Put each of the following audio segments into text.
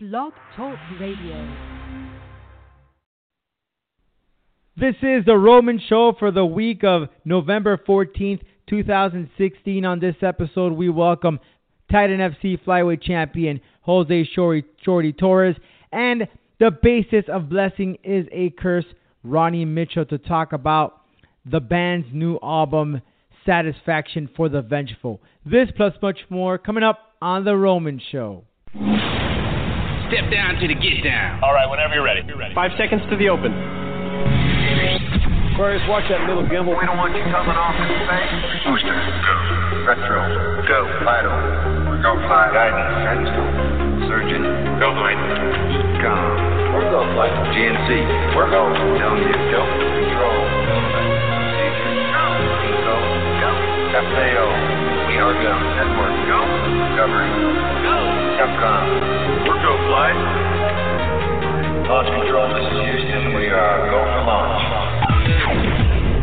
Blog Talk Radio. This is the Roman Show for the week of November 14th, 2016. On this episode, we welcome Titan FC flyweight champion Jose Shorty, Shorty Torres and the bassist of blessing is a curse, Ronnie Mitchell, to talk about the band's new album, Satisfaction for the Vengeful. This plus much more coming up on the Roman Show. Step down to the get down. All right, whenever you're ready. You're ready. Five seconds to the open. Aquarius, watch that little gimbal. We don't want you coming off in space. Booster, go. Retro, go. Vital, go. Flight, guidance, sandstone. Surgeon, go. Flight. Com, we're go. Flight. GNC, we're go. Telling you, go. Control. Procedure, go. Go, go. FAO, we are go. Network, go. Discovery, go. Capcom, we're go. Flight. Launch control, this is Houston. We are go for launch.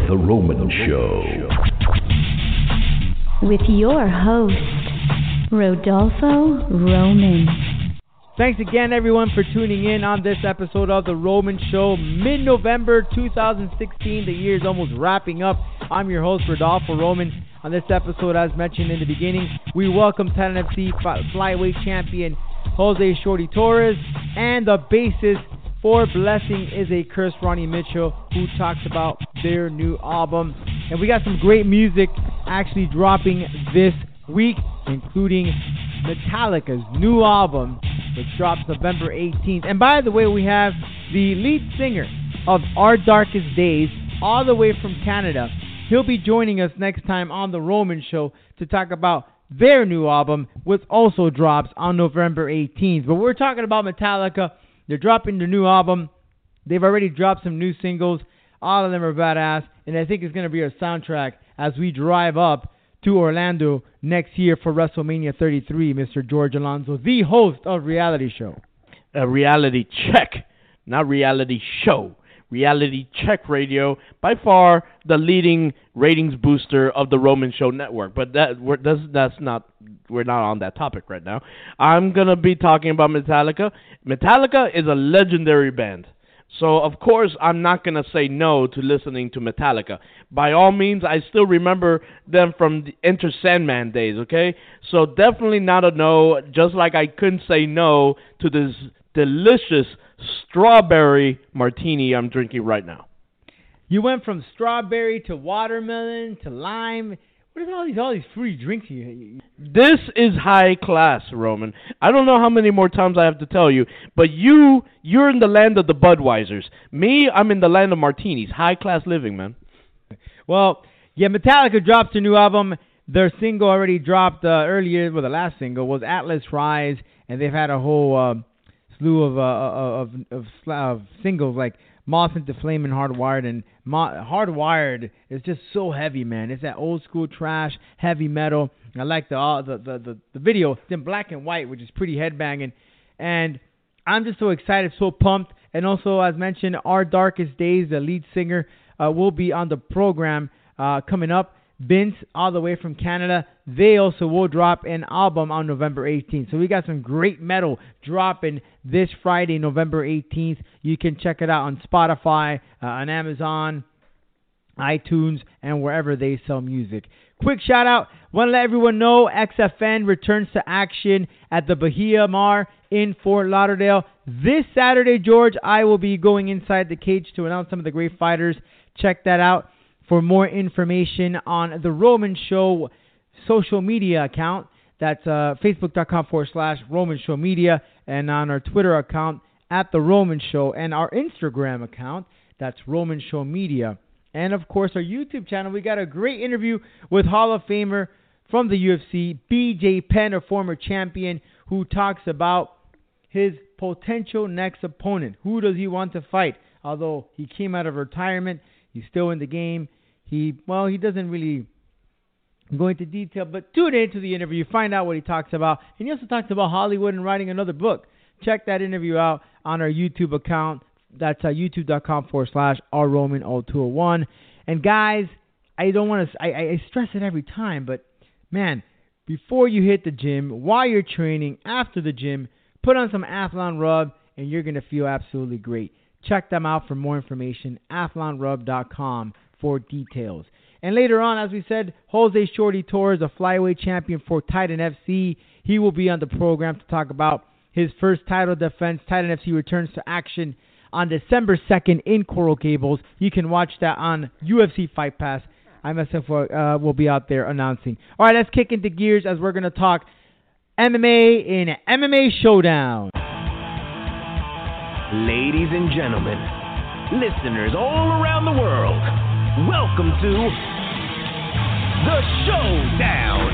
The Roman Show. with your host, Rodolfo Roman. Thanks again, everyone, for tuning in on this episode of The Roman Show. Mid November 2016, the year is almost wrapping up. I'm your host, Rodolfo Roman. On this episode, as mentioned in the beginning, we welcome Titan FC fly- flyweight champion Jose Shorty Torres and the bassist for Blessing is a Curse, Ronnie Mitchell, who talks about their new album. And we got some great music actually dropping this week, including Metallica's new album, which drops November 18th. And by the way, we have the lead singer of Our Darkest Days, all the way from Canada. He'll be joining us next time on The Roman Show to talk about their new album, which also drops on November 18th. But we're talking about Metallica. They're dropping their new album. They've already dropped some new singles. All of them are badass, and I think it's going to be our soundtrack as we drive up to Orlando next year for WrestleMania 33. Mr. George Alonso, the host of Reality Show. A reality check, not reality show. Reality Check Radio, by far the leading ratings booster of the Roman Show Network. But that we're, that's, that's not we're not on that topic right now. I'm gonna be talking about Metallica. Metallica is a legendary band. So of course I'm not gonna say no to listening to Metallica. By all means, I still remember them from the Enter Sandman days. Okay, so definitely not a no. Just like I couldn't say no to this delicious strawberry martini I'm drinking right now. You went from strawberry to watermelon to lime. What is all these all these free drinks you? This is high class, Roman. I don't know how many more times I have to tell you, but you you're in the land of the Budweisers. Me, I'm in the land of martinis. High class living, man. Well, yeah, Metallica dropped their new album. Their single already dropped uh, earlier. Well, the last single was Atlas Rise, and they've had a whole uh, slew of uh, of of, sla- of singles like Moth into Flame and Hardwired. And Mo- Hardwired is just so heavy, man. It's that old school trash heavy metal. I like the uh, the, the the the video. It's in black and white, which is pretty headbanging. And I'm just so excited, so pumped. And also, as mentioned, Our Darkest Days, the lead singer, uh, will be on the program uh, coming up. Vince, all the way from Canada, they also will drop an album on November 18th. So we got some great metal dropping this Friday, November 18th. You can check it out on Spotify, uh, on Amazon, iTunes, and wherever they sell music. Quick shout out. Want to let everyone know XFN returns to action at the Bahia Mar in Fort Lauderdale. This Saturday, George, I will be going inside the cage to announce some of the great fighters. Check that out. For more information on the Roman Show social media account, that's uh, facebook.com forward slash Roman Show Media, and on our Twitter account at The Roman Show, and our Instagram account, that's Roman Show Media. And of course, our YouTube channel, we got a great interview with Hall of Famer from the UFC, BJ Penn, a former champion, who talks about his potential next opponent. Who does he want to fight? Although he came out of retirement, he's still in the game. He, well, he doesn't really go into detail, but tune into the interview, find out what he talks about. And he also talks about Hollywood and writing another book. Check that interview out on our YouTube account. That's uh, youtube.com forward slash rroman0201. And guys, I don't want to, I, I stress it every time, but man, before you hit the gym, while you're training, after the gym, put on some Athlon Rub, and you're to feel absolutely great. Check them out for more information, athlonrub.com for details. And later on, as we said, Jose Shorty Torres, a flyweight champion for Titan FC. He will be on the program to talk about his first title defense. Titan FC returns to action on December 2nd in Coral Gables. You can watch that on UFC Fight Pass. I myself uh, will be out there announcing. All right, let's kick into gears as we're going to talk MMA in MMA Showdown. Ladies and gentlemen, listeners all around the world, welcome to the Showdown.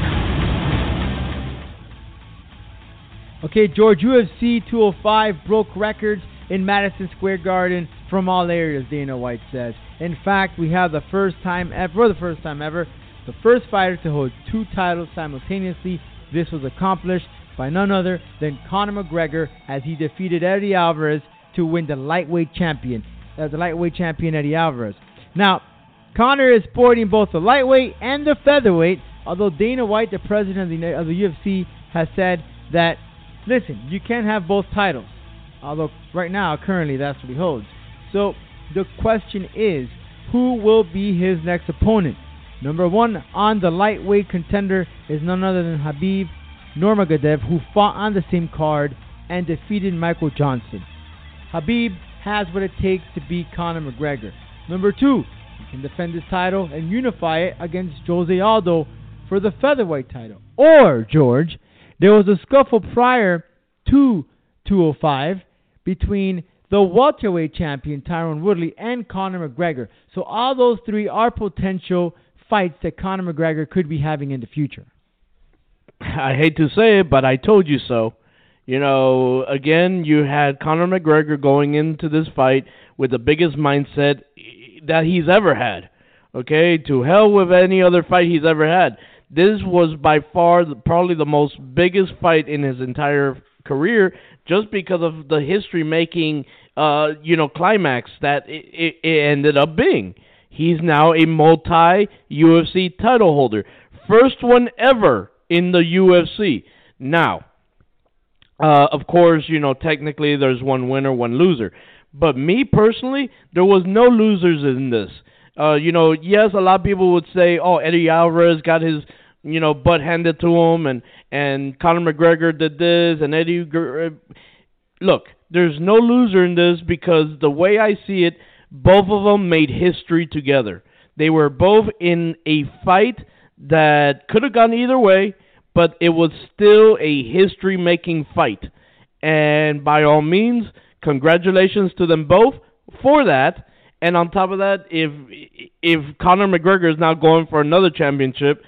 Okay, George, UFC 205 broke records in Madison Square Garden from all areas, Dana White says. In fact, we have the first time ever, for the first time ever, the first fighter to hold two titles simultaneously. This was accomplished by none other than Conor McGregor as he defeated Eddie Alvarez to win the lightweight champion, uh, the lightweight champion Eddie Alvarez. Now, Conor is sporting both the lightweight and the featherweight, although Dana White, the president of the, of the UFC, has said that Listen, you can't have both titles. Although right now, currently, that's what he holds. So the question is, who will be his next opponent? Number one on the lightweight contender is none other than Habib Nurmagomedov, who fought on the same card and defeated Michael Johnson. Habib has what it takes to beat Conor McGregor. Number two, he can defend his title and unify it against Jose Aldo for the featherweight title. Or, George, there was a scuffle prior to 205 between the welterweight champion Tyron Woodley and Conor McGregor. So all those three are potential fights that Conor McGregor could be having in the future. I hate to say it, but I told you so. You know, again, you had Conor McGregor going into this fight with the biggest mindset that he's ever had. Okay, to hell with any other fight he's ever had. This was by far the, probably the most biggest fight in his entire career, just because of the history making, uh, you know, climax that it, it ended up being. He's now a multi UFC title holder, first one ever in the UFC. Now, uh, of course, you know, technically there's one winner, one loser. But me personally, there was no losers in this. Uh, you know, yes, a lot of people would say, "Oh, Eddie Alvarez got his you know, butt handed to him, and and Conor McGregor did this, and Eddie. Look, there's no loser in this because the way I see it, both of them made history together. They were both in a fight that could have gone either way, but it was still a history-making fight. And by all means, congratulations to them both for that. And on top of that, if if Conor McGregor is now going for another championship,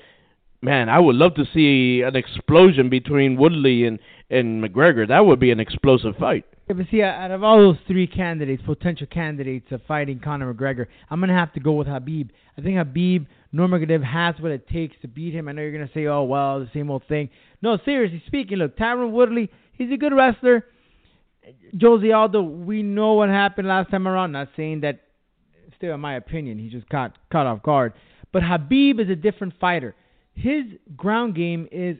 man, I would love to see an explosion between Woodley and and McGregor. That would be an explosive fight. Yeah, but see, out of all those three candidates, potential candidates of fighting Conor McGregor, I'm gonna have to go with Habib. I think Habib Nurmagomedov has what it takes to beat him. I know you're gonna say, "Oh, well, the same old thing." No, seriously speaking, look, Tyron Woodley, he's a good wrestler. Jose Aldo, we know what happened last time around. Not saying that, still, in my opinion, he just got caught off guard. But Habib is a different fighter. His ground game is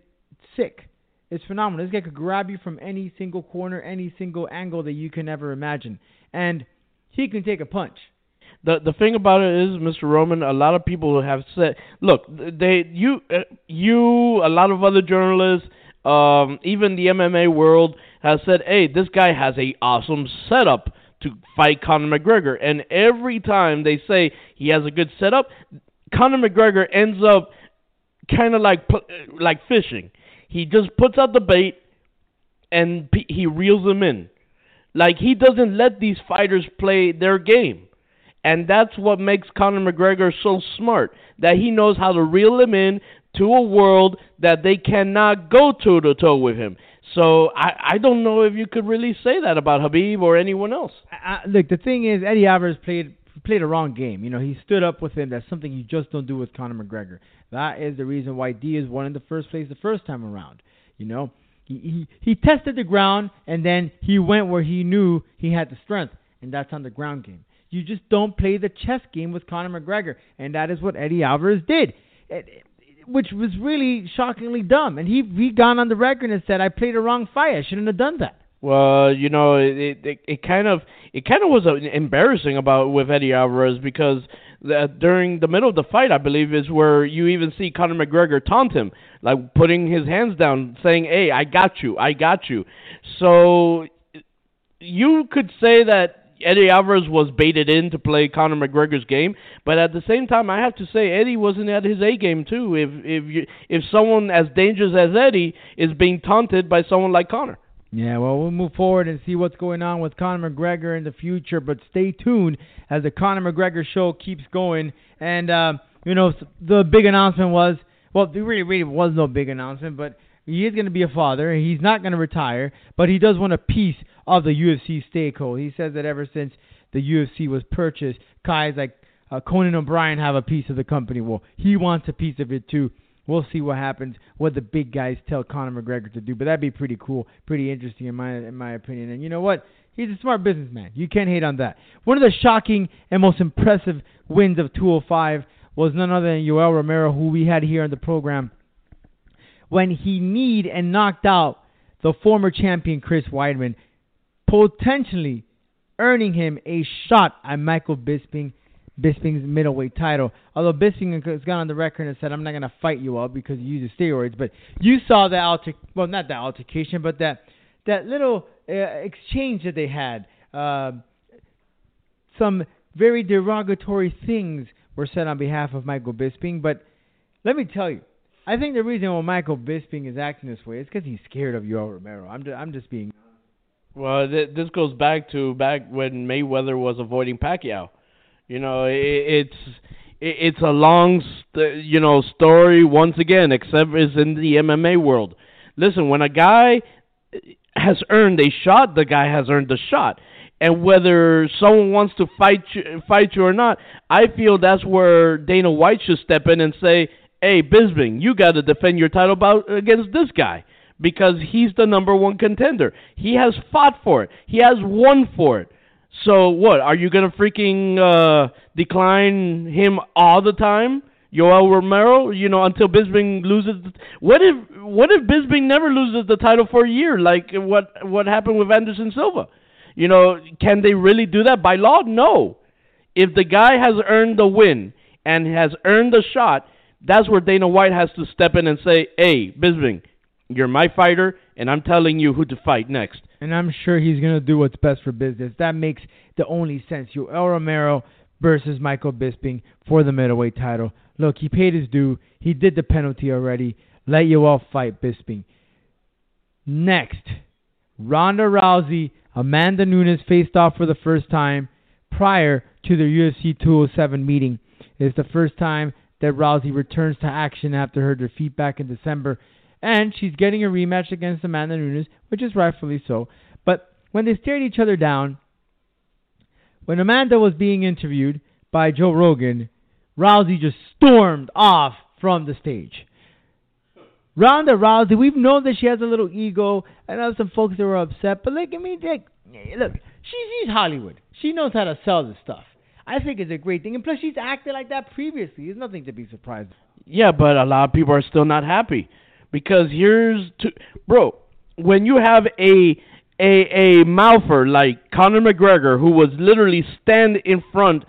sick. It's phenomenal. This guy could grab you from any single corner, any single angle that you can ever imagine, and he can take a punch. The the thing about it is, Mr. Roman, a lot of people have said, look, they you uh, you a lot of other journalists, um, even the MMA world has said, hey, this guy has a awesome setup to fight Conor McGregor, and every time they say he has a good setup, Conor McGregor ends up kind of like like fishing. He just puts out the bait and he reels them in. Like he doesn't let these fighters play their game. And that's what makes Conor McGregor so smart that he knows how to reel them in to a world that they cannot go toe to toe with him. So I I don't know if you could really say that about Habib or anyone else. I, look, the thing is, Eddie Alvarez played played a wrong game. You know, he stood up with him. That's something you just don't do with Conor McGregor. That is the reason why Diaz won in the first place the first time around. You know, he he, he tested the ground and then he went where he knew he had the strength, and that's on the ground game. You just don't play the chess game with Conor McGregor, and that is what Eddie Alvarez did. Which was really shockingly dumb. And he he gone on the record and said, "I played a wrong fight. I shouldn't have done that." Well, you know, it it, it kind of it kind of was uh, embarrassing about with Eddie Alvarez because that during the middle of the fight, I believe, is where you even see Conor McGregor taunt him, like putting his hands down, saying, "Hey, I got you, I got you." So you could say that Eddie Alvarez was baited in to play Conor McGregor's game, but at the same time, I have to say Eddie wasn't at his A game too. If if you, if someone as dangerous as Eddie is being taunted by someone like Conor. Yeah, well, we'll move forward and see what's going on with Conor McGregor in the future, but stay tuned as the Conor McGregor show keeps going. And, uh, you know, the big announcement was well, there really, really was no big announcement, but he is going to be a father. He's not going to retire, but he does want a piece of the UFC stakehold. He says that ever since the UFC was purchased, guys like uh, Conan O'Brien have a piece of the company. Well, he wants a piece of it too. We'll see what happens, what the big guys tell Conor McGregor to do. But that'd be pretty cool, pretty interesting in my in my opinion. And you know what? He's a smart businessman. You can't hate on that. One of the shocking and most impressive wins of 205 was none other than Yoel Romero, who we had here on the program, when he kneed and knocked out the former champion Chris Weidman, potentially earning him a shot at Michael Bisping Bisping's middleweight title. Although Bisping has gone on the record and said, "I'm not going to fight you up because you use steroids." But you saw the alter well, not that altercation, but that that little uh, exchange that they had. Uh, some very derogatory things were said on behalf of Michael Bisping, but let me tell you, I think the reason why Michael Bisping is acting this way is because he's scared of Yoel Romero. I'm just, I'm just being. Well, th- this goes back to back when Mayweather was avoiding Pacquiao. You know, it, it's it, it's a long, st- you know, story once again, except it's in the MMA world. Listen, when a guy has earned a shot, the guy has earned the shot. And whether someone wants to fight you, fight you or not, I feel that's where Dana White should step in and say, "Hey, Bisping, you got to defend your title bout against this guy because he's the number one contender. He has fought for it. He has won for it. So what? Are you gonna freaking uh, decline him all the time, Yoel Romero? You know, until Bisping loses. What if what if Bisping never loses the title for a year, like what what happened with Anderson Silva? You know, can they really do that by law? No. If the guy has earned the win and has earned the shot, that's where Dana White has to step in and say, "Hey, Bisping, you're my fighter, and I'm telling you who to fight next." and I'm sure he's going to do what's best for business. That makes the only sense. Yoel Romero versus Michael Bisping for the middleweight title. Look, he paid his due. He did the penalty already. Let Yoel fight Bisping. Next, Ronda Rousey, Amanda Nunes faced off for the first time prior to the UFC 207 meeting. It's the first time that Rousey returns to action after her defeat back in December and she's getting a rematch against Amanda Nunes, which is rightfully so. But when they stared each other down, when Amanda was being interviewed by Joe Rogan, Rousey just stormed off from the stage. Ronda Rousey, we've known that she has a little ego. I know some folks that were upset, but look at me, Dick. Look, she's, she's Hollywood. She knows how to sell this stuff. I think it's a great thing, and plus she's acted like that previously. There's nothing to be surprised. Yeah, but a lot of people are still not happy because here's to bro when you have a a a mouther like Conor McGregor who was literally stand in front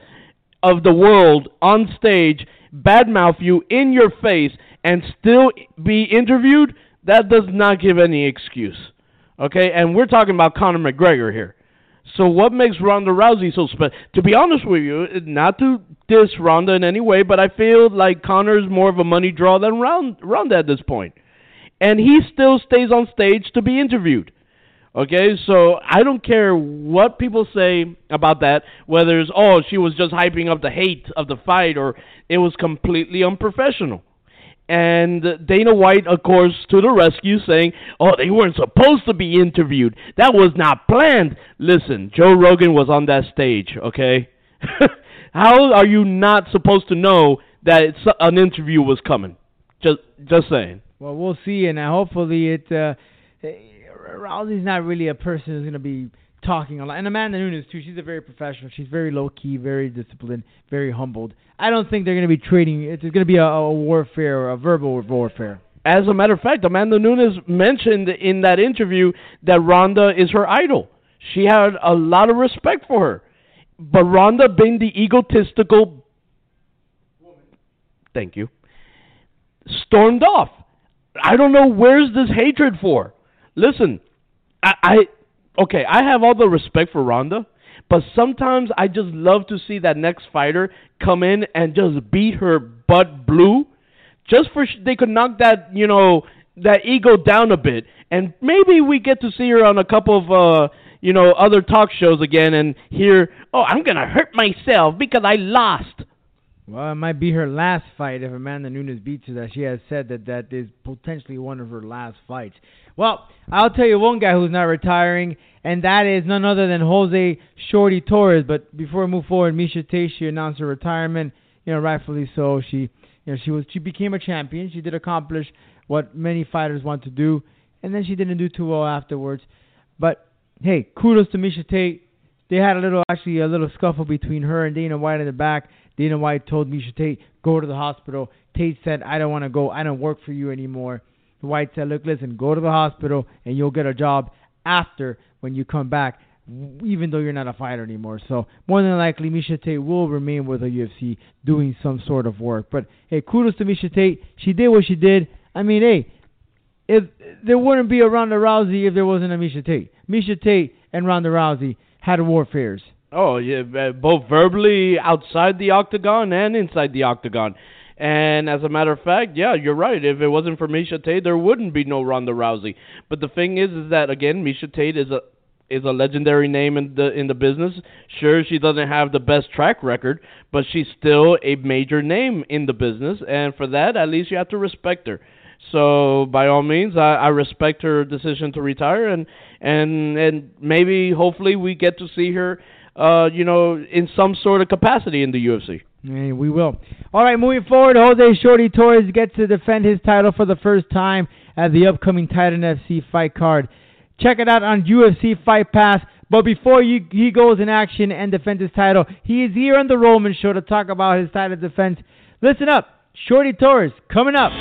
of the world on stage badmouth you in your face and still be interviewed that does not give any excuse okay and we're talking about Conor McGregor here so what makes Ronda Rousey so special? To be honest with you, not to diss Ronda in any way, but I feel like Conor is more of a money draw than Ronda at this point and he still stays on stage to be interviewed. Okay, so I don't care what people say about that, whether it's, oh, she was just hyping up the hate of the fight or it was completely unprofessional. And Dana White, of course, to the rescue, saying, oh, they weren't supposed to be interviewed. That was not planned. Listen, Joe Rogan was on that stage, okay? How are you not supposed to know that an interview was coming? Just, just saying. Well, we'll see, and uh, hopefully it. Uh, Rousey's not really a person who's going to be talking a lot. And Amanda Nunes too. She's a very professional. She's very low key, very disciplined, very humbled. I don't think they're going to be trading. It's going to be a, a warfare, a verbal warfare. As a matter of fact, Amanda Nunes mentioned in that interview that Ronda is her idol. She had a lot of respect for her. But Ronda, being the egotistical woman, thank you, stormed off. I don't know where's this hatred for. Listen, I, I okay, I have all the respect for Ronda, but sometimes I just love to see that next fighter come in and just beat her butt blue, just for sh- they could knock that you know that ego down a bit, and maybe we get to see her on a couple of uh you know other talk shows again and hear, oh, I'm gonna hurt myself because I lost. Well, it might be her last fight if Amanda Nunes beats her. That she has said that that is potentially one of her last fights. Well, I'll tell you one guy who's not retiring, and that is none other than Jose Shorty Torres. But before we move forward, Miesha Tate she announced her retirement. You know, rightfully so. She, you know, she was she became a champion. She did accomplish what many fighters want to do, and then she didn't do too well afterwards. But hey, kudos to Miesha Tate. They had a little, actually, a little scuffle between her and Dana White in the back. Dana White told Miesha Tate, go to the hospital. Tate said, I don't want to go. I don't work for you anymore. White said, look, listen, go to the hospital and you'll get a job after when you come back, even though you're not a fighter anymore. So more than likely, Miesha Tate will remain with the UFC doing some sort of work. But hey, kudos to Miesha Tate. She did what she did. I mean, hey, if there wouldn't be a Ronda Rousey if there wasn't a Miesha Tate. Miesha Tate and Ronda Rousey had warfares. Oh yeah, uh, both verbally outside the octagon and inside the octagon. And as a matter of fact, yeah, you're right. If it wasn't for Miesha Tate, there wouldn't be no Ronda Rousey. But the thing is, is that again, Miesha Tate is a is a legendary name in the in the business. Sure, she doesn't have the best track record, but she's still a major name in the business, and for that, at least you have to respect her. So by all means, I, I respect her decision to retire, and and and maybe hopefully we get to see her, uh, you know, in some sort of capacity in the UFC. Hey, we will. All right, moving forward, Jose Shorty Torres gets to defend his title for the first time at the upcoming Titan FC fight card. Check it out on UFC Fight Pass. But before you, he goes in action and defends his title, he is here on the Roman Show to talk about his title defense. Listen up, Shorty Torres coming up.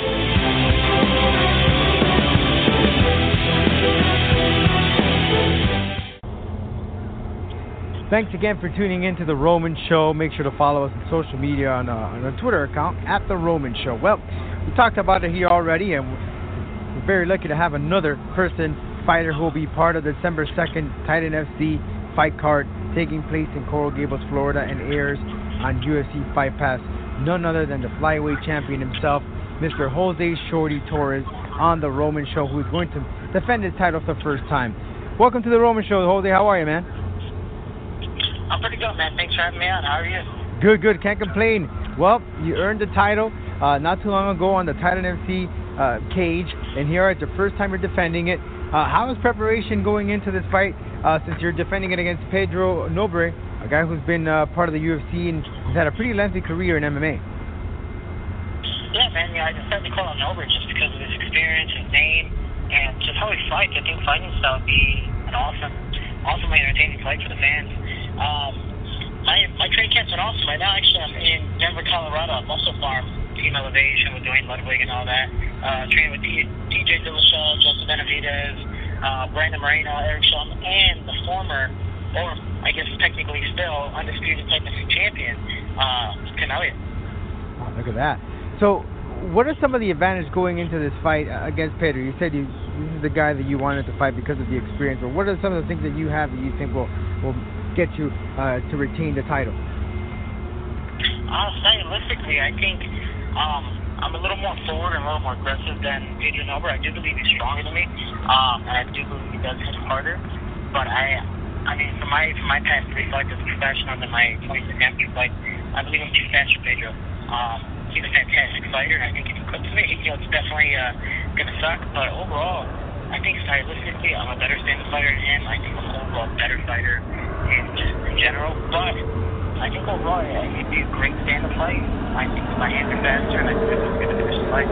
Thanks again for tuning in to the Roman Show. Make sure to follow us on social media on, uh, on our Twitter account at the Roman Show. Well, we talked about it here already, and we're very lucky to have another person, fighter, who will be part of the December 2nd Titan FC fight card taking place in Coral Gables, Florida, and airs on UFC Fight Pass. None other than the flyweight champion himself, Mr. Jose Shorty Torres, on the Roman Show, who is going to defend his title for the first time. Welcome to the Roman Show, Jose. How are you, man? I'm pretty good, man. Thanks for having me on. How are you? Good, good. Can't complain. Well, you earned the title uh, not too long ago on the Titan FC uh, cage, and here it's the first time you're defending it. Uh, how is preparation going into this fight uh, since you're defending it against Pedro Nobre, a guy who's been uh, part of the UFC and has had a pretty lengthy career in MMA? Yeah, man. Yeah, I decided to call him Nobre just because of his experience, his name, and just how he fights. I think fighting style would be an awesome, awesomely entertaining fight for the fans. Um, my my training camp's been awesome. Right now, actually, I'm in Denver, Colorado, Muscle Farm, Team Elevation with Duane Ludwig and all that. Uh, training with DJ Dillashaw, Justin Benavidez, uh, Brandon Moreno, Eric Shaw, and the former, or I guess technically still undisputed Titan champion, uh, Tim Elliott. Oh, look at that. So, what are some of the advantages going into this fight uh, against Pedro? You said you, this is the guy that you wanted to fight because of the experience, but what are some of the things that you have that you think will will get you uh, to retain the title? Uh, stylistically, I think um, I'm a little more forward and a little more aggressive than Pedro Nobre. I do believe he's stronger than me, um, and I do believe he does hit harder. But I, I mean, from my from my past three fights as a professional and my 26 amateur fight, I believe I'm too fast for Pedro. Um, he's a fantastic fighter, and I think if he clips me, you know, it's definitely uh, gonna suck. But overall, I think stylistically, I'm a better stand-up fighter than him. I think I'm an overall better fighter in general. But I think overall, yeah, he'd be a great stand-up fight. I think my hands are faster, and I think it's going to finish the fight.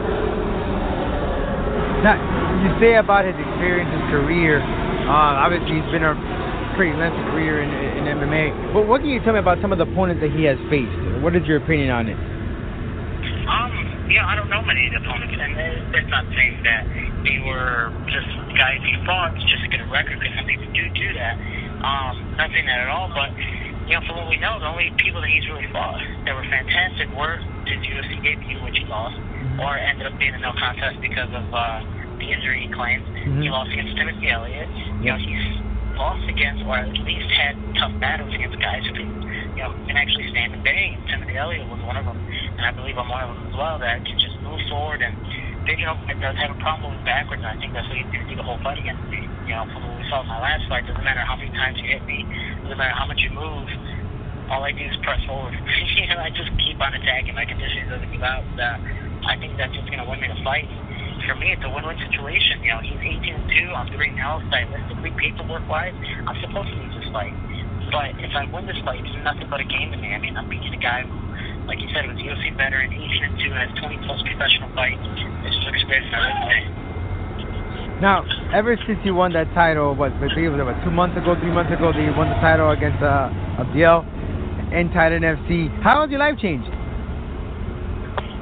Now, you say about his experience, his career. Uh, obviously, he's been a pretty lengthy career in, in MMA. But what can you tell me about some of the opponents that he has faced? What is your opinion on it? Um, yeah, I don't know many of the opponents, and that's not saying that they were just guys he fought just to get a record, because some people do do that. Um, not saying that at all, but you know, from what we know, the only people that he's really fought that were fantastic were his UFC debut, which he lost, or ended up being a no contest because of uh, the injury he claimed. Mhm. He lost against Timothy Elliott. You know, he's lost against, or at least had tough battles against guys who can, you know, can actually stand and bang. Timothy Elliott was one of them, and I believe I'm one of them as well. That can just move forward and. Big you know, does have a problem with backwards, I think that's what he did the whole fight against me. You know, from what we saw in my last fight, doesn't matter how many times you hit me, doesn't matter how much you move, all I do is press forward. you know, I just keep on attacking. My conditioning doesn't give out. Uh, I think that's what's going to win me the fight. For me, it's a win-win situation. You know, he's 18-2. I'm 3 0 stylistically, paperwork-wise. I'm supposed to lose this fight. But if I win this fight, it's nothing but a game to me. I mean, I'm beating a guy who, like you said, it was a UFC veteran, 18 and 2, has 20 plus professional fights. It's just experience my resume. Now, ever since you won that title, what, I think it was about two months ago, three months ago, that you won the title against uh, Abdiel in Titan FC, how has your life changed?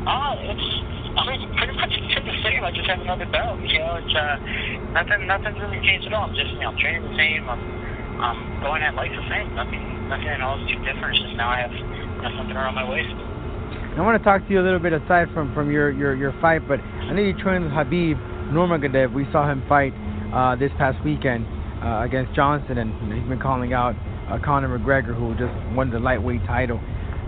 Oh, it's I mean pretty much it's the same. I just have another belt. You know, it's uh nothing nothing's really changed at all. I'm just you know training the same. I'm I'm going at life the same. Nothing nothing at all is too different. It's just now I have know, something around my waist. I want to talk to you a little bit aside from, from your, your, your fight, but I know you trained with Habib Nurmagomedov. We saw him fight uh, this past weekend uh, against Johnson, and he's been calling out uh, Conor McGregor, who just won the lightweight title.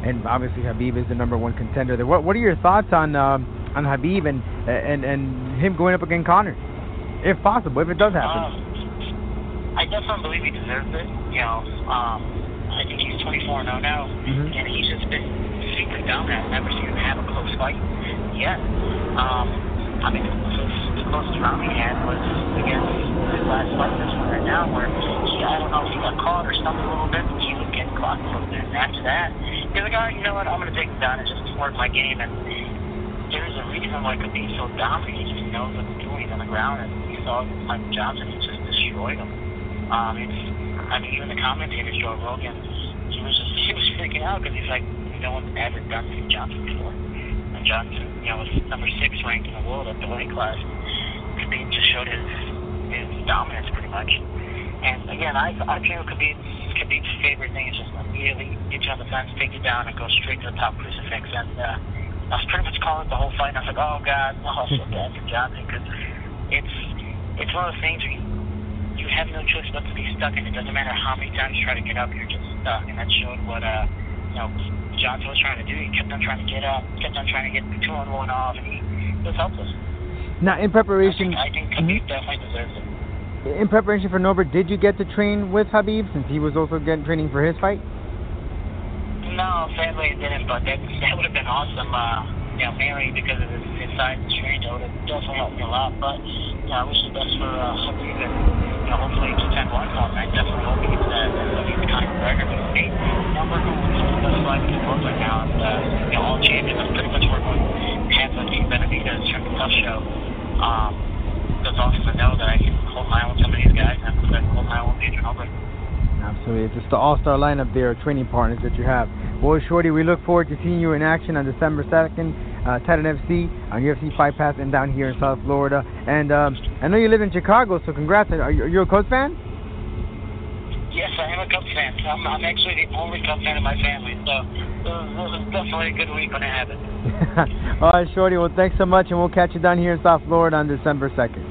And obviously, Habib is the number one contender there. What What are your thoughts on um, on Habib and and and him going up against Conor, if possible, if it does happen? Um, I definitely believe he deserves it. You know, um, I think he's 24 0 now, Mhm. and he's just been super dominant. I've never seen him have a close fight yet. Um, I mean, the, closest round he had was against his last fight, this one right now, where he, I don't know if he got caught or stumped a little bit, but he was getting clocked a little bit. And after that, he's like, all right, you know what, I'm going to take him down and just work my game. And there's a reason why Khabib's so dominant. He just knows what he's doing on the ground. And we saw Mike Johnson, he just destroyed him. Um, it's, I mean, even the commentator, Joe Rogan, he was just, he was freaking out because he's like, no one's ever done Steve Johnson before. And Johnson, you know, was number six ranked in the world at the weight class. Khabib just showed his his dominance pretty much. And again, I I feel Khabib Khabib's favorite thing is just immediately get you on the fence, take you down, and go straight to the top crucifix. And uh, I was pretty much calling it the whole fight. And I was like, oh god, oh so bad for Johnson because it's it's one of those things where you you have no choice but to be stuck in it. Doesn't matter how many times you try to get up, you're just stuck. And that showed what uh you know Johnson was trying to do. He kept on trying to get up, kept on trying to get the two on one off, and he was helpless. Now, in I preparation, think, I think Khabib definitely deserves it. in preparation for Nobre, did you get to train with Habib since he was also getting training for his fight? No, sadly it didn't, but that that would have been awesome. Uh, you know, mainly because of his, his size and strength, it would have definitely helped me a lot. But you know, I wish the best for uh, Habib, and the all-star lineup there, training partners that you have. Boy, Shorty, we look forward to seeing you in action on December 2nd, uh, Titan FC, on UFC Fight Pass, and down here in South Florida. And um, I know you live in Chicago, so congrats. Are you, are you a Cubs fan? Yes, I am a Cubs fan. I'm, I'm actually the only Cubs fan in my family, so it was, it was definitely a good week when it happened. all right, Shorty. Well, thanks so much, and we'll catch you down here in South Florida on December 2nd.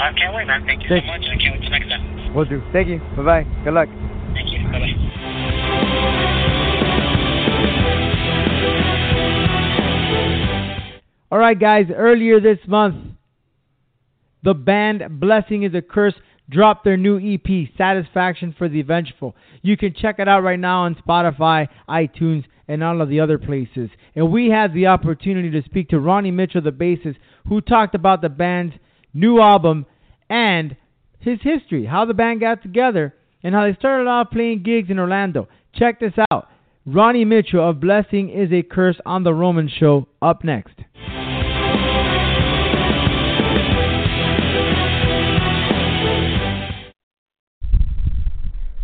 I can't wait, man. Thank you Thank- so much, and I can't wait till next time. We'll do. Thank you. Bye-bye. Good luck. Thank you. Bye-bye. All right, guys. Earlier this month, the band Blessing is a Curse dropped their new EP, Satisfaction for the Vengeful. You can check it out right now on Spotify, iTunes, and all of the other places. And we had the opportunity to speak to Ronnie Mitchell, the bassist, who talked about the band's new album and his history, how the band got together, and how they started off playing gigs in Orlando. Check this out. Ronnie Mitchell of Blessing is a Curse on The Roman Show up next.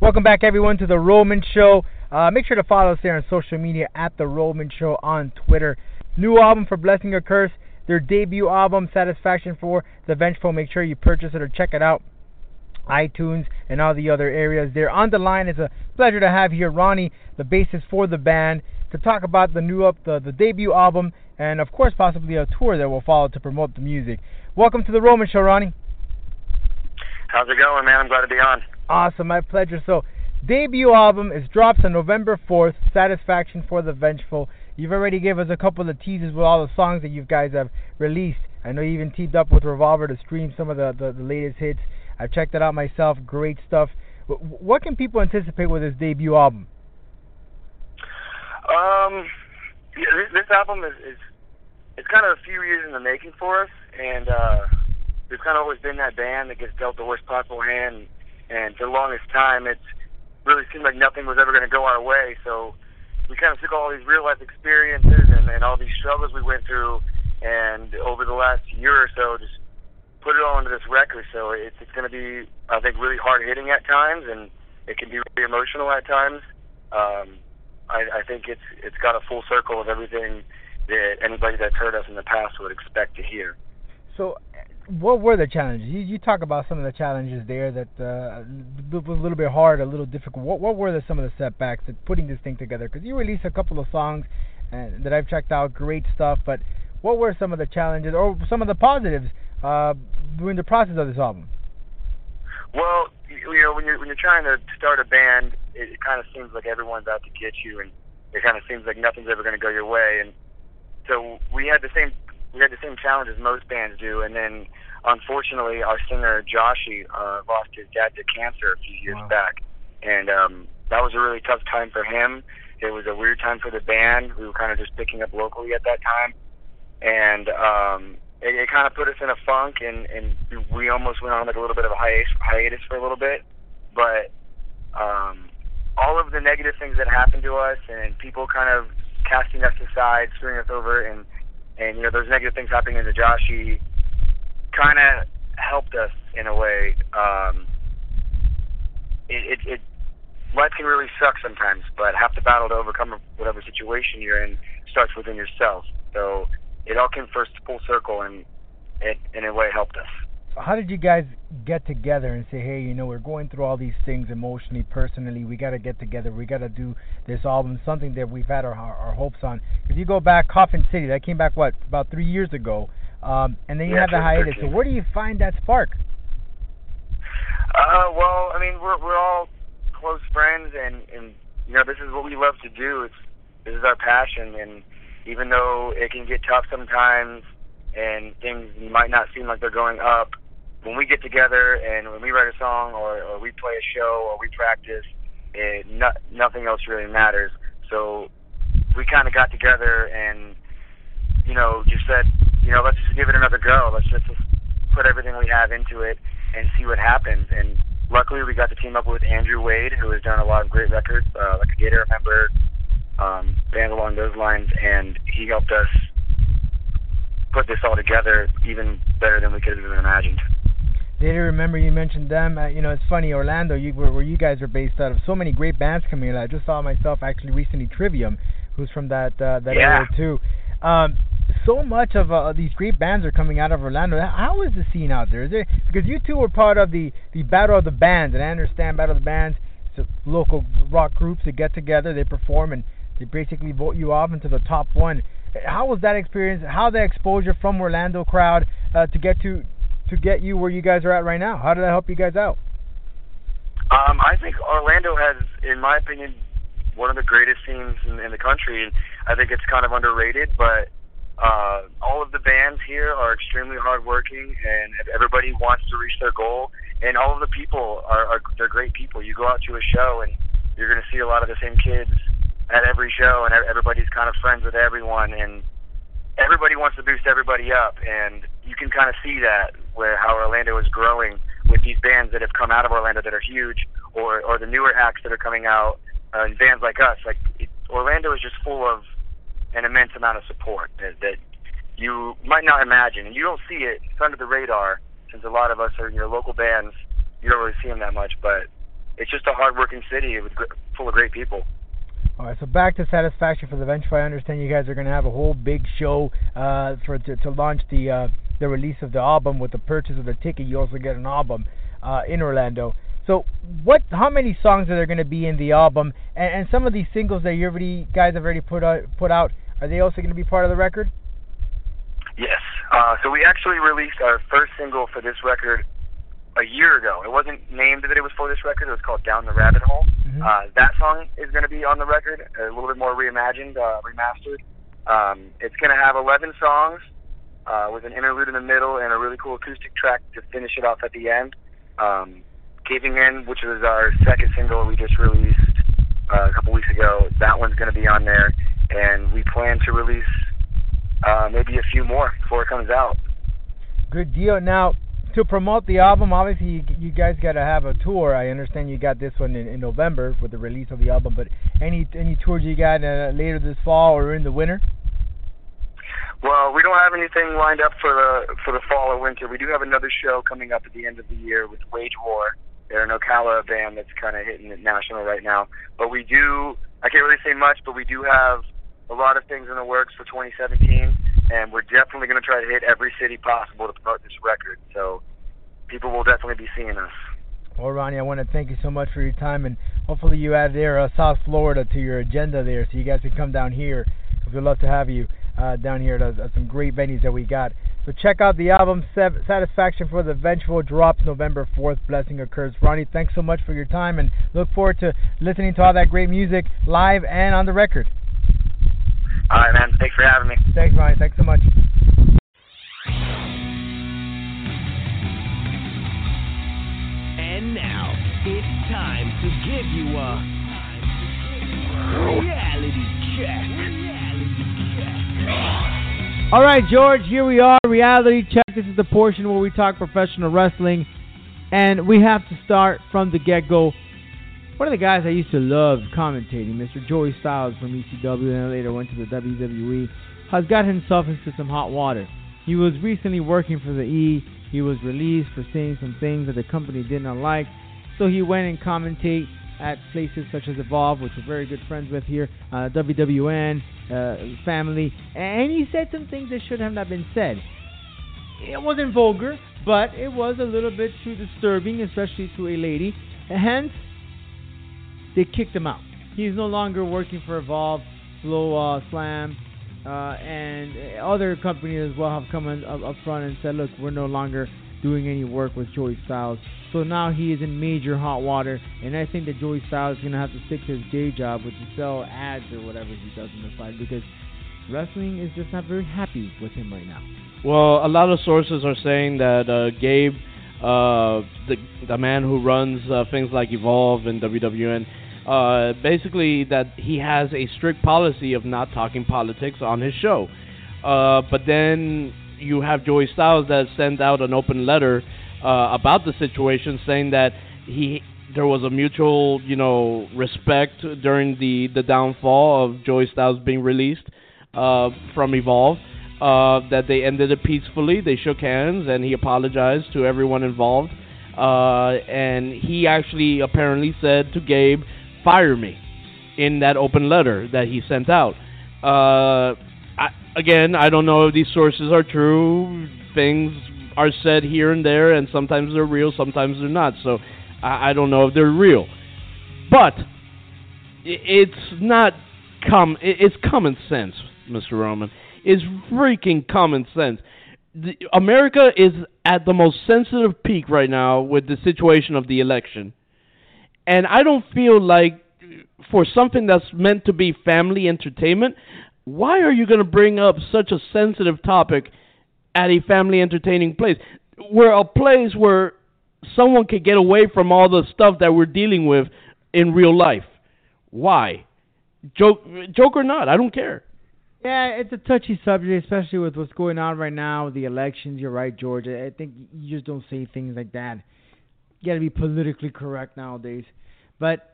Welcome back, everyone, to the Roman Show. Uh, make sure to follow us there on social media at the Roman Show on Twitter. new album for Blessing or Curse, their debut album, Satisfaction for the Vengeful. Make sure you purchase it or check it out. iTunes and all the other areas there. On the line, it's a pleasure to have here Ronnie, the bassist for the band, to talk about the new up, the, the debut album, and of course possibly a tour that will follow to promote the music. Welcome to the Roman Show, Ronnie. How's it going, man? I'm glad to be on. Awesome, my pleasure. So, debut album is drops on November 4th. Satisfaction for the Vengeful. You've already gave us a couple of teasers with all the songs that you guys have released. I know you even teamed up with Revolver to stream some of the, the, the latest hits. I've checked it out myself. Great stuff. What can people anticipate with this debut album? Um, this, this album is, is it's kind of a few years in the making for us, and uh, we've kind of always been that band that gets dealt the worst possible hand. And for the longest time, it's really seemed like nothing was ever going to go our way. So we kind of took all these real life experiences and, and all these struggles we went through, and over the last year or so, just put it all into this record. So it's it's going to be, I think, really hard hitting at times, and it can be really emotional at times. Um, I, I think it's it's got a full circle of everything that anybody that's heard us in the past would expect to hear. So, what were the challenges? You, you talk about some of the challenges there that uh, was a little bit hard, a little difficult. What what were the, some of the setbacks that putting this thing together? Because you released a couple of songs and, that I've checked out, great stuff. But what were some of the challenges or some of the positives uh, during the process of this album? Well, you know, when you're when you're trying to start a band, it, it kind of seems like everyone's out to get you, and it kind of seems like nothing's ever going to go your way. And so we had the same we had the same challenges most bands do, and then unfortunately, our singer Joshy uh, lost his dad to cancer a few years Wow. back, and um, that was a really tough time for him. It was a weird time for the band. We were kind of just picking up locally at that time, and um, it, it kind of put us in a funk, and and we almost went on like a little bit of a hiatus, hiatus for a little bit. But um, all of the negative things that happened to us, and people kind of casting us aside, screwing us over, and and you know those negative things happening to Joshy kind of helped us in a way. Um, it, it, it life can really suck sometimes, but half the battle to overcome whatever situation you're in starts within yourself. So it all came first full circle, and it in a way helped us. How did you guys get together and say, hey, you know, we're going through all these things emotionally, personally. We got to get together. We got to do this album, something that we've had our our, our hopes on. If you go back, Coffin City, that came back what about three years ago, um, and then you Yeah, have the hiatus. 2013. So where do you find that spark? Uh, well, I mean, we're we're all close friends, and and you know, this is what we love to do. It's this is our passion, and even though it can get tough sometimes, and things might not seem like they're going up, when we get together and when we write a song or or we play a show or we practice, it no, nothing else really matters. So we kind of got together and you know just said, you know, let's just give it another go. Let's just, put everything we have into it and see what happens. And luckily, we got to team up with Andrew Wade, who has done a lot of great records, uh, like A Day to Remember, um, bands along those lines, and he helped us put this all together even better than we could have even imagined. Did you remember you mentioned them? Uh, you know, it's funny, Orlando, you, where, where you guys are based out of. So many great bands coming in. I just saw myself actually recently Trivium, who's from that uh, that Yeah. area too. Um, so much of uh, these great bands are coming out of Orlando. How is the scene out there? Is there because you two were part of the the Battle of the Bands, and I understand Battle of the Bands. It's a local rock groups that get together, they perform, and they basically vote you off into the top one. How was that experience? How the exposure from Orlando crowd uh, to get to to get you where you guys are at right now? How did that help you guys out? Um, I think Orlando has, in my opinion, one of the greatest scenes in, in the country, and I think it's kind of underrated. But uh, all of the bands here are extremely hardworking, and everybody wants to reach their goal. And all of the people are, are they're great people. You go out to a show, and you're going to see a lot of the same kids at every show, and everybody's kind of friends with everyone, and everybody wants to boost everybody up, and you can kind of see that where how Orlando is growing with these bands that have come out of Orlando that are huge, or or the newer acts that are coming out, uh, and bands like us. Like it, Orlando is just full of an immense amount of support that, that you might not imagine, and you don't see it. It's under the radar since a lot of us are in your local bands. You don't really see them that much, but it's just a hardworking city with full of great people. All right, so back to satisfaction for the Vengeful. I understand you guys are going to have a whole big show uh, for to, to launch the uh, the release of the album with the purchase of the ticket. You also get an album uh, in Orlando. So, what? How many songs are there going to be in the album? And, and some of these singles that you already guys have already put out, put out, are they also going to be part of the record? Yes. Uh, so we actually released our first single for this record a year ago. It wasn't named that it was for this record. It was called Down the Rabbit Hole. Mm-hmm. Uh, that song is going to be on the record, a little bit more reimagined, uh, remastered. Um, it's going to have 11 songs uh, with an interlude in the middle and a really cool acoustic track to finish it off at the end. Um, Caving In, which was our second single we just released uh, a couple weeks ago, that one's going to be on there, and we plan to release uh, maybe a few more before it comes out. Good deal. Now, to promote the album, obviously you, you guys got to have a tour. I understand you got this one in, in November with the release of the album, but any any tours you got uh, later this fall or in the winter? Well, we don't have anything lined up for the for the fall or winter. We do have another show coming up at the end of the year with Wage War. They're an Ocala band that's kind of hitting it national right now. But we do. I can't really say much, but we do have a lot of things in the works for 2017, and we're definitely going to try to hit every city possible to promote this record. So people will definitely be seeing us. Well, Ronnie, I want to thank you so much for your time, and hopefully you add there uh, South Florida to your agenda there, so you guys can come down here. We'd love to have you uh, down here at, at some great venues that we got. So check out the album Satisfaction for the Vengeful drops November 4th. Blessing a Curse. Ronnie, thanks so much for your time, and look forward to listening to all that great music live and on the record. All right, man. Thanks for having me. Thanks, Ronnie. Thanks so much. And now it's time to give you a reality check. All right, George, here we are. Reality check. This is the portion where we talk professional wrestling. And we have to start from the get go. One of the guys I used to love commentating, Mr. Joey Styles from ECW, and later went to the WWE, has got himself into some hot water. He was recently working for the E. He was released for saying some things that the company did not like. So he went and commentate at places such as Evolve, which we're very good friends with here, uh, WWN, uh, family, and he said some things that should have not been said. It wasn't vulgar, but it was a little bit too disturbing, especially to a lady. Hence, they kicked him out. He's no longer working for Evolve, Slow uh, Slam, uh, and other companies as well have come in, up, up front and said, look, we're no longer doing any work with Joey Styles. So now he is in major hot water, and I think that Joey Styles is going to have to stick to his day job, which is sell ads or whatever he does on the side, because wrestling is just not very happy with him right now. Well, a lot of sources are saying that uh, Gabe, uh, the the man who runs uh, things like Evolve and WWN, uh, basically that he has a strict policy of not talking politics on his show. Uh, but then you have Joey Styles that sent out an open letter uh, about the situation, saying that he there was a mutual, you know, respect during the the downfall of Joey Styles being released uh, from Evolve. Uh, that they ended it peacefully. They shook hands, and he apologized to everyone involved. Uh, and he actually apparently said to Gabe, "Fire me," in that open letter that he sent out. Uh, again, I don't know if these sources are true. Things are said here and there, and sometimes they're real, sometimes they're not. So I, I don't know if they're real, but it's not com. It's common sense, Mr. Roman. It's freaking common sense. The, America is at the most sensitive peak right now with the situation of the election, and I don't feel like for something that's meant to be family entertainment, why are you going to bring up such a sensitive topic at a family entertaining place? Where a place where someone could get away from all the stuff that we're dealing with in real life. Why? Joke, joke or not, I don't care. Yeah, it's a touchy subject, especially with what's going on right now, with the elections. You're right, George. I think you just don't say things like that. You got to be politically correct nowadays. But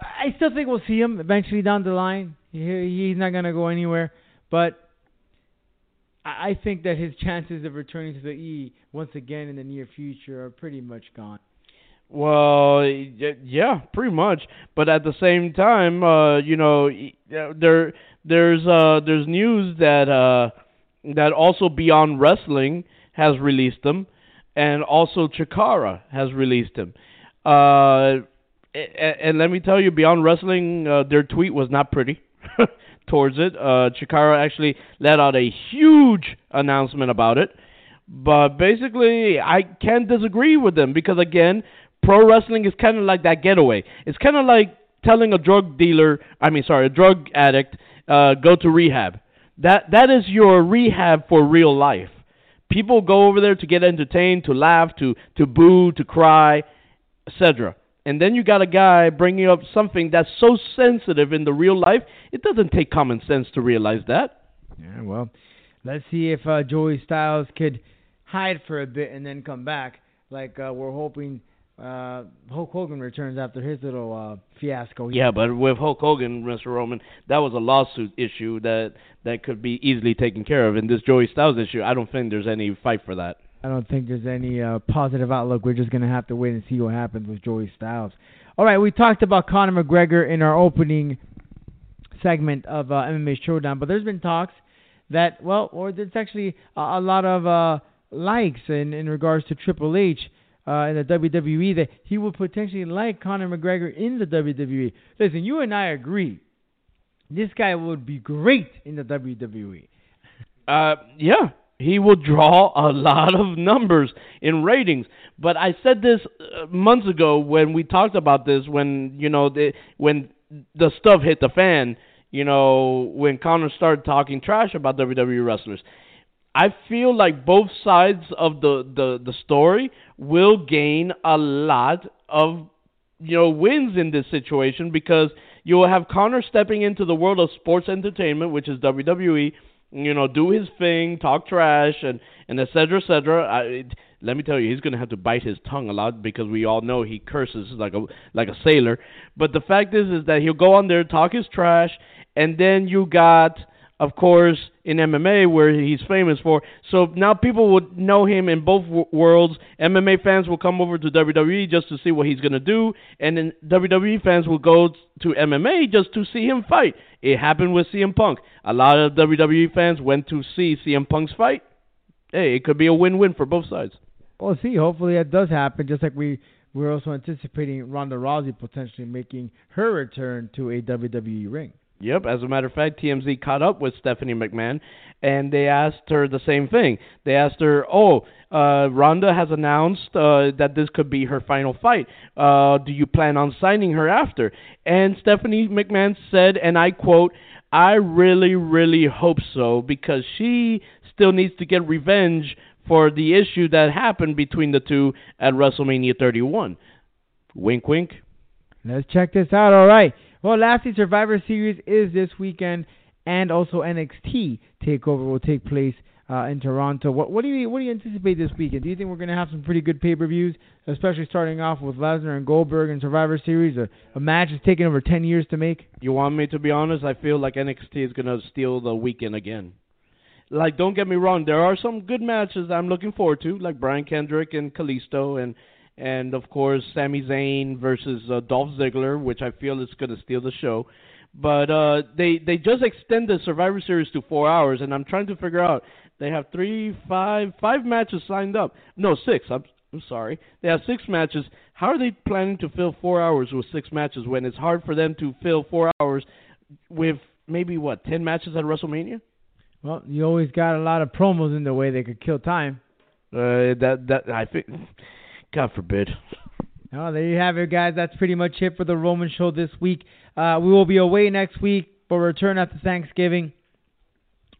I still think we'll see him eventually down the line. He's not going to go anywhere. But I think that his chances of returning to the E once again in the near future are pretty much gone. Well, yeah, pretty much. But at the same time, uh, you know, uh, there there's uh there's news that uh that also Beyond Wrestling has released them, and also Chikara has released him. Uh, and, and let me tell you, Beyond Wrestling, uh, their tweet was not pretty towards it. Uh, Chikara actually let out a huge announcement about it. But basically, I can't disagree with them because again, pro wrestling is kind of like that getaway. It's kind of like telling a drug dealer, I mean, sorry, a drug addict, uh, go to rehab. That that is your rehab for real life. People go over there to get entertained, to laugh, to to boo, to cry, etc. And then you got a guy bringing up something that's so sensitive in the real life. It doesn't take common sense to realize that. Yeah, well, let's see if uh, Joey Styles could hide for a bit and then come back, like uh, we're hoping uh, Hulk Hogan returns after his little uh, fiasco. Yeah, but with Hulk Hogan, Mr. Roman, that was a lawsuit issue that that could be easily taken care of. And this Joey Styles issue, I don't think there's any fight for that. I don't think there's any uh, positive outlook. We're just gonna have to wait and see what happens with Joey Styles. All right, we talked about Conor McGregor in our opening segment of uh, MMA Showdown, but there's been talks that well, or there's actually a, a lot of uh, likes in in regards to Triple H. Uh, in the WWE, that he would potentially like Conor McGregor in the WWE. Listen, you and I agree. This guy would be great in the. WWE. Uh, yeah, he will draw a lot of numbers in ratings. But I said this uh, months ago when we talked about this. When you know the when the stuff hit the fan. You know when Conor started talking trash about WWE wrestlers. I feel like both sides of the, the, the story will gain a lot of you know wins in this situation because you will have Conor stepping into the world of sports entertainment, which is WWE. You know, do his thing, talk trash, and and et cetera, et cetera. I, let me tell you, he's gonna have to bite his tongue a lot because we all know he curses like a like a sailor. But the fact is, is that he'll go on there, talk his trash, and then you got of course, in MMA, where he's famous for. So now people would know him in both w- worlds. MMA fans will come over to WWE just to see what he's going to do, and then WWE fans will go to MMA just to see him fight. It happened with CM Punk. A lot of WWE fans went to see CM Punk's fight. Hey, it could be a win-win for both sides. Well, see, hopefully that does happen. Just like we we're also anticipating Ronda Rousey potentially making her return to a WWE ring. Yep. As a matter of fact, TMZ caught up with Stephanie McMahon, and they asked her the same thing. They asked her, "Oh, uh, Ronda has announced uh, that this could be her final fight. Uh, do you plan on signing her after?" And Stephanie McMahon said, and I quote, "I really, really hope so because she still needs to get revenge for the issue that happened between the two at WrestleMania 31." Wink, wink. Let's check this out. All right. Well, lastly, Survivor Series is this weekend, and also NXT Takeover will take place uh, in Toronto. What, what do you what do you anticipate this weekend? Do you think we're going to have some pretty good pay per views, especially starting off with Lesnar and Goldberg in Survivor Series, a, a match that's taken over ten years to make? You want me to be honest? I feel like NXT is gonna steal the weekend again. Like, don't get me wrong, there are some good matches I'm looking forward to, like Brian Kendrick and Kalisto, and and of course Sami Zayn versus uh, Dolph Ziggler, which I feel is gonna steal the show. But uh, they they just extended Survivor Series to four hours, and I'm trying to figure out. They have three, five, five matches signed up. No, six. I'm I'm sorry. They have six matches. How are they planning to fill four hours with six matches when it's hard for them to fill four hours with maybe what ten matches at WrestleMania? Well, you always got a lot of promos in the way they could kill time. Uh, that that I think. God forbid. Oh, there you have it, guys. That's pretty much it for the Roman Show this week. Uh, we will be away next week, but return after Thanksgiving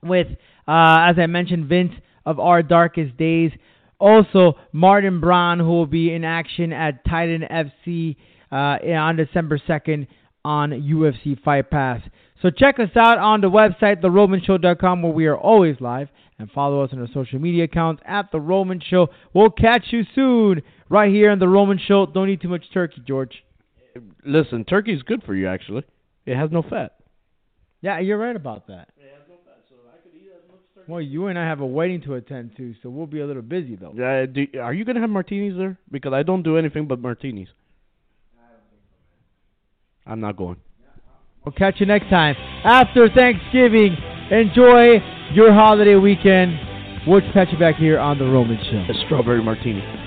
with, uh, as I mentioned, Vince of Our Darkest Days. Also, Martin Braun, who will be in action at Titan FC uh, on December 2nd on UFC Fight Pass. So check us out on the website, theromanshow.com, where we are always live, and follow us on our social media accounts at The Roman Show. We'll catch you soon right here on The Roman Show. Don't eat too much turkey, George. Listen, turkey is good for you. Actually, it has no fat. Yeah, you're right about that. It has no fat, so I could eat as much Well, you and I have a wedding to attend to, so we'll be a little busy though. Uh, are you gonna have martinis there? Because I don't do anything but martinis. I'm not going. We'll catch you next time after Thanksgiving. Enjoy your holiday weekend. We'll catch you back here on the Roman Show. A strawberry martini.